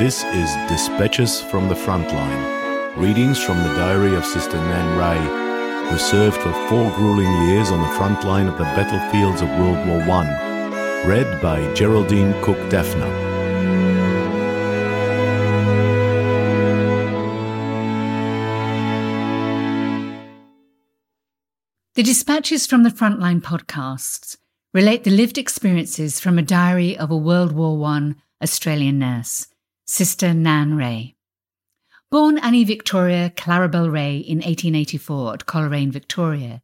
This is Dispatches from the Frontline, readings from the diary of Sister Nan Reay, who served for four grueling years on the front line of the battlefields of World War I. Read by Geraldine Cook Dafner. The Dispatches from the Frontline podcasts relate the lived experiences from a diary of a World War I Australian nurse, Sister Nan Reay. Born Annie Victoria Clarabelle Reay in 1884 at Coleraine, Victoria,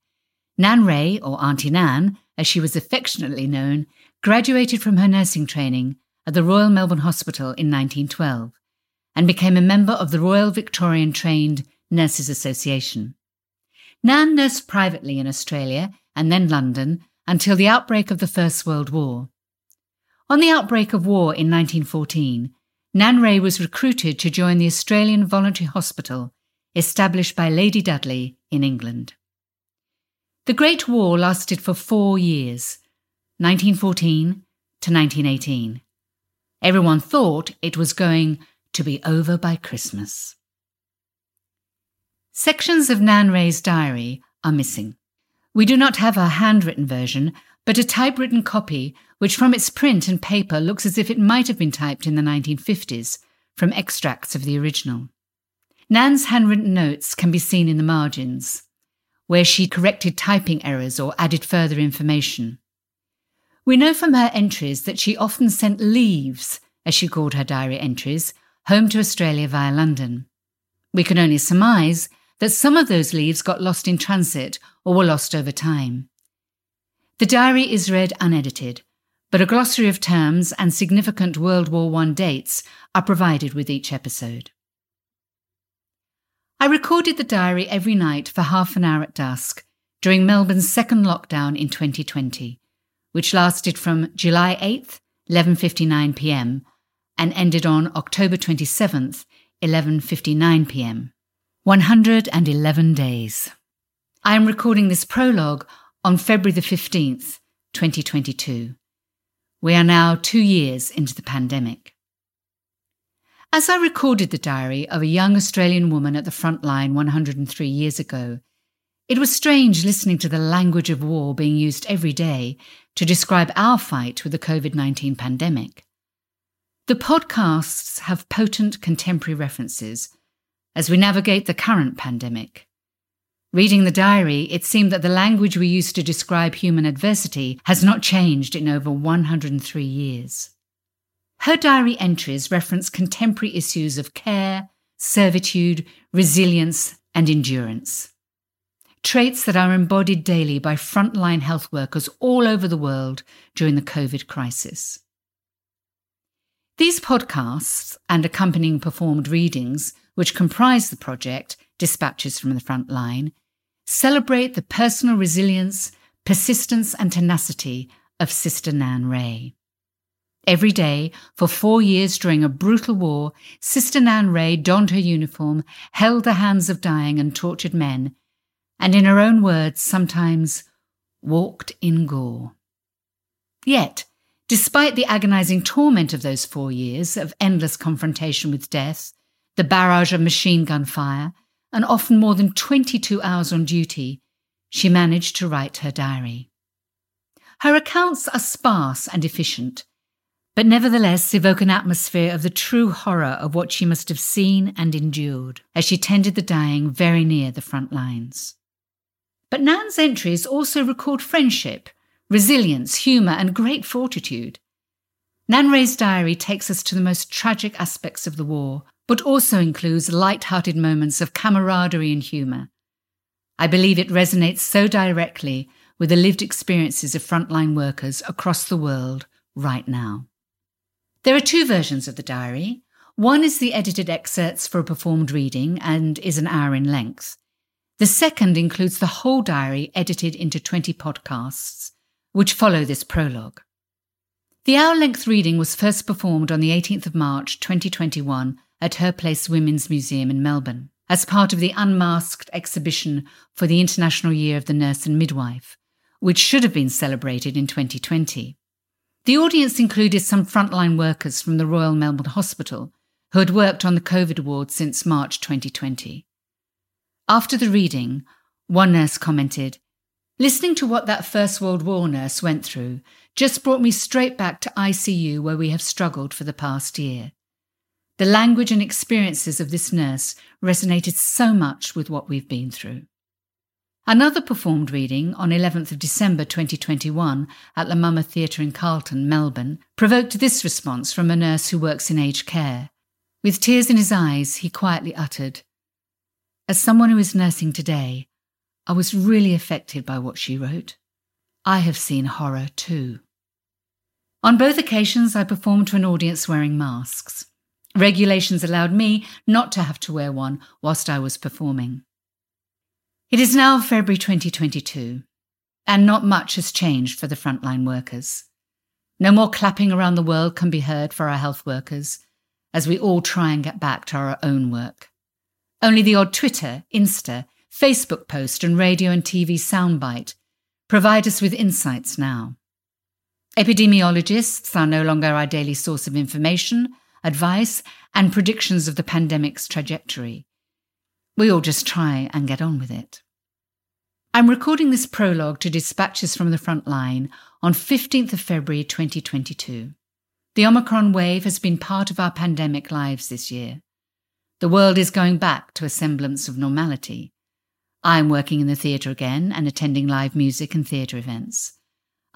Nan Reay, or Auntie Nan, as she was affectionately known, graduated from her nursing training at the Royal Melbourne Hospital in 1912 and became a member of the Royal Victorian Trained Nurses Association. Nan nursed privately in Australia and then London until the outbreak of the First World War. On the outbreak of war in 1914, Nan Reay was recruited to join the Australian Voluntary Hospital established by Lady Dudley in England. The Great War lasted for four years, 1914 to 1918. Everyone thought it was going to be over by Christmas. Sections of Nan Reay's diary are missing. We do not have her handwritten version, but a typewritten copy, which from its print and paper looks as if it might have been typed in the 1950s from extracts of the original. Nan's handwritten notes can be seen in the margins, where she corrected typing errors or added further information. We know from her entries that she often sent leaves, as she called her diary entries, home to Australia via London. We can only surmise that some of those leaves got lost in transit or were lost over time. The diary is read unedited, but a glossary of terms and significant World War I dates are provided with each episode. I recorded the diary every night for half an hour at dusk during Melbourne's second lockdown in 2020, which lasted from July 8th, 11:59 p.m. and ended on October 27th, 11:59 p.m. 111 days. I am recording this prologue on February the 15th, 2022. We are now two years into the pandemic. As I recorded the diary of a young Australian woman at the front line 103 years ago, it was strange listening to the language of war being used every day to describe our fight with the COVID 19 pandemic. The podcasts have potent contemporary references as we navigate the current pandemic. Reading the diary, it seemed that the language we use to describe human adversity has not changed in over 103 years. Her diary entries reference contemporary issues of care, servitude, resilience, and endurance. Traits that are embodied daily by frontline health workers all over the world during the COVID crisis. These podcasts and accompanying performed readings which comprise the project, Dispatches from the Front Line, celebrate the personal resilience, persistence, and tenacity of Sister Nan Reay. Every day, for four years during a brutal war, Sister Nan Reay donned her uniform, held the hands of dying and tortured men, and in her own words, sometimes walked in gore. Yet, despite the agonizing torment of those four years of endless confrontation with death, the barrage of machine gun fire, and often more than 22 hours on duty, she managed to write her diary. Her accounts are sparse and efficient, but nevertheless evoke an atmosphere of the true horror of what she must have seen and endured as she tended the dying very near the front lines. But Nan's entries also record friendship, resilience, humour, and great fortitude. Nan Reay's diary takes us to the most tragic aspects of the war, but also includes light-hearted moments of camaraderie and humour. I believe it resonates so directly with the lived experiences of frontline workers across the world right now. There are two versions of the diary. One is the edited excerpts for a performed reading and is an hour in length. The second includes the whole diary edited into 20 podcasts, which follow this prologue. The hour length reading was first performed on the 18th of March 2021 at Her Place Women's Museum in Melbourne as part of the Unmasked exhibition for the International Year of the Nurse and Midwife, which should have been celebrated in 2020. The audience included some frontline workers from the Royal Melbourne Hospital who had worked on the COVID ward since March 2020. After the reading, one nurse commented, Listening to what that First World War nurse went through just brought me straight back to ICU where we have struggled for the past year. The language and experiences of this nurse resonated so much with what we've been through. Another performed reading on 11th of December 2021 at La Mama Theatre in Carlton, Melbourne, provoked this response from a nurse who works in aged care. With tears in his eyes, he quietly uttered, As someone who is nursing today, I was really affected by what she wrote. I have seen horror too. On both occasions, I performed to an audience wearing masks. Regulations allowed me not to have to wear one whilst I was performing. It is now February 2022, and not much has changed for the frontline workers. No more clapping around the world can be heard for our health workers as we all try and get back to our own work. Only the odd Twitter, Insta, Facebook post, and radio and TV soundbite provide us with insights now. Epidemiologists are no longer our daily source of information advice, and predictions of the pandemic's trajectory. We all just try and get on with it. I'm recording this prologue to Dispatches from the Front Line on 15th of February 2022. The Omicron wave has been part of our pandemic lives this year. The world is going back to a semblance of normality. I'm working in the theatre again and attending live music and theatre events.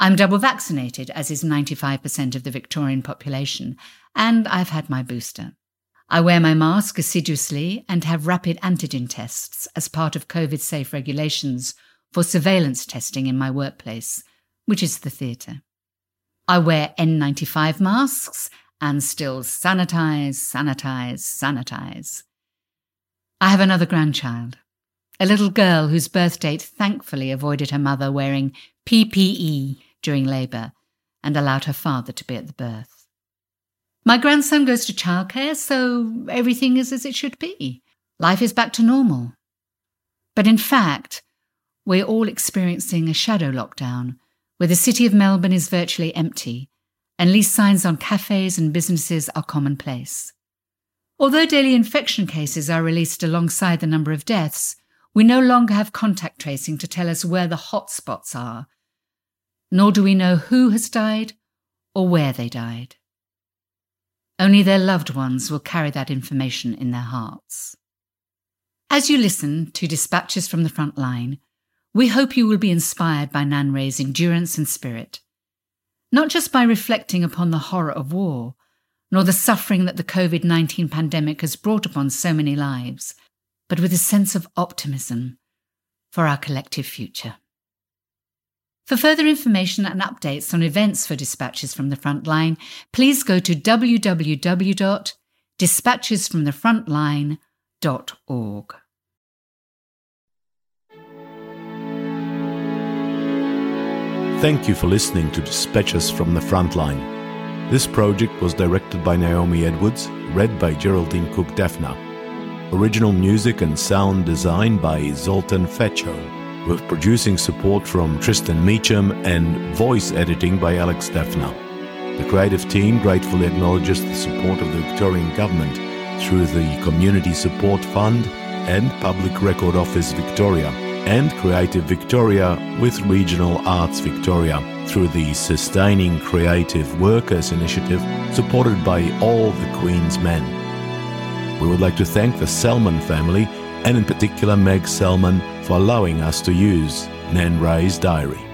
I'm double vaccinated, as is 95% of the Victorian population, and I've had my booster. I wear my mask assiduously and have rapid antigen tests as part of COVID safe regulations for surveillance testing in my workplace, which is the theatre. I wear N95 masks and still sanitize, sanitize, sanitize. I have another grandchild, a little girl whose birth date thankfully avoided her mother wearing PPE during labour and allowed her father to be at the birth. My grandson goes to childcare, so everything is as it should be. Life is back to normal. But in fact, we're all experiencing a shadow lockdown where the city of Melbourne is virtually empty and lease signs on cafes and businesses are commonplace. Although daily infection cases are released alongside the number of deaths, we no longer have contact tracing to tell us where the hotspots are nor do we know who has died or where they died. Only their loved ones will carry that information in their hearts. As you listen to Dispatches from the Front Line, we hope you will be inspired by Nan Reay's endurance and spirit, not just by reflecting upon the horror of war, nor the suffering that the COVID 19 pandemic has brought upon so many lives, but with a sense of optimism for our collective future. For further information and updates on events for Dispatches from the Frontline, please go to www.dispatchesfromthefrontline.org. Thank you for listening to Dispatches from the Frontline. This project was directed by Naomi Edwards, read by Geraldine Cook Dafner. Original music and sound design by Zoltan Fecso with producing support from Tristan Meacham and voice editing by Alex Dafner. The creative team gratefully acknowledges the support of the Victorian Government through the Community Support Fund and Public Record Office Victoria and Creative Victoria with Regional Arts Victoria through the Sustaining Creative Workers initiative supported by all the Queen's Men. We would like to thank the Selman family and in particular Meg Selman for allowing us to use Nan Reay's diary.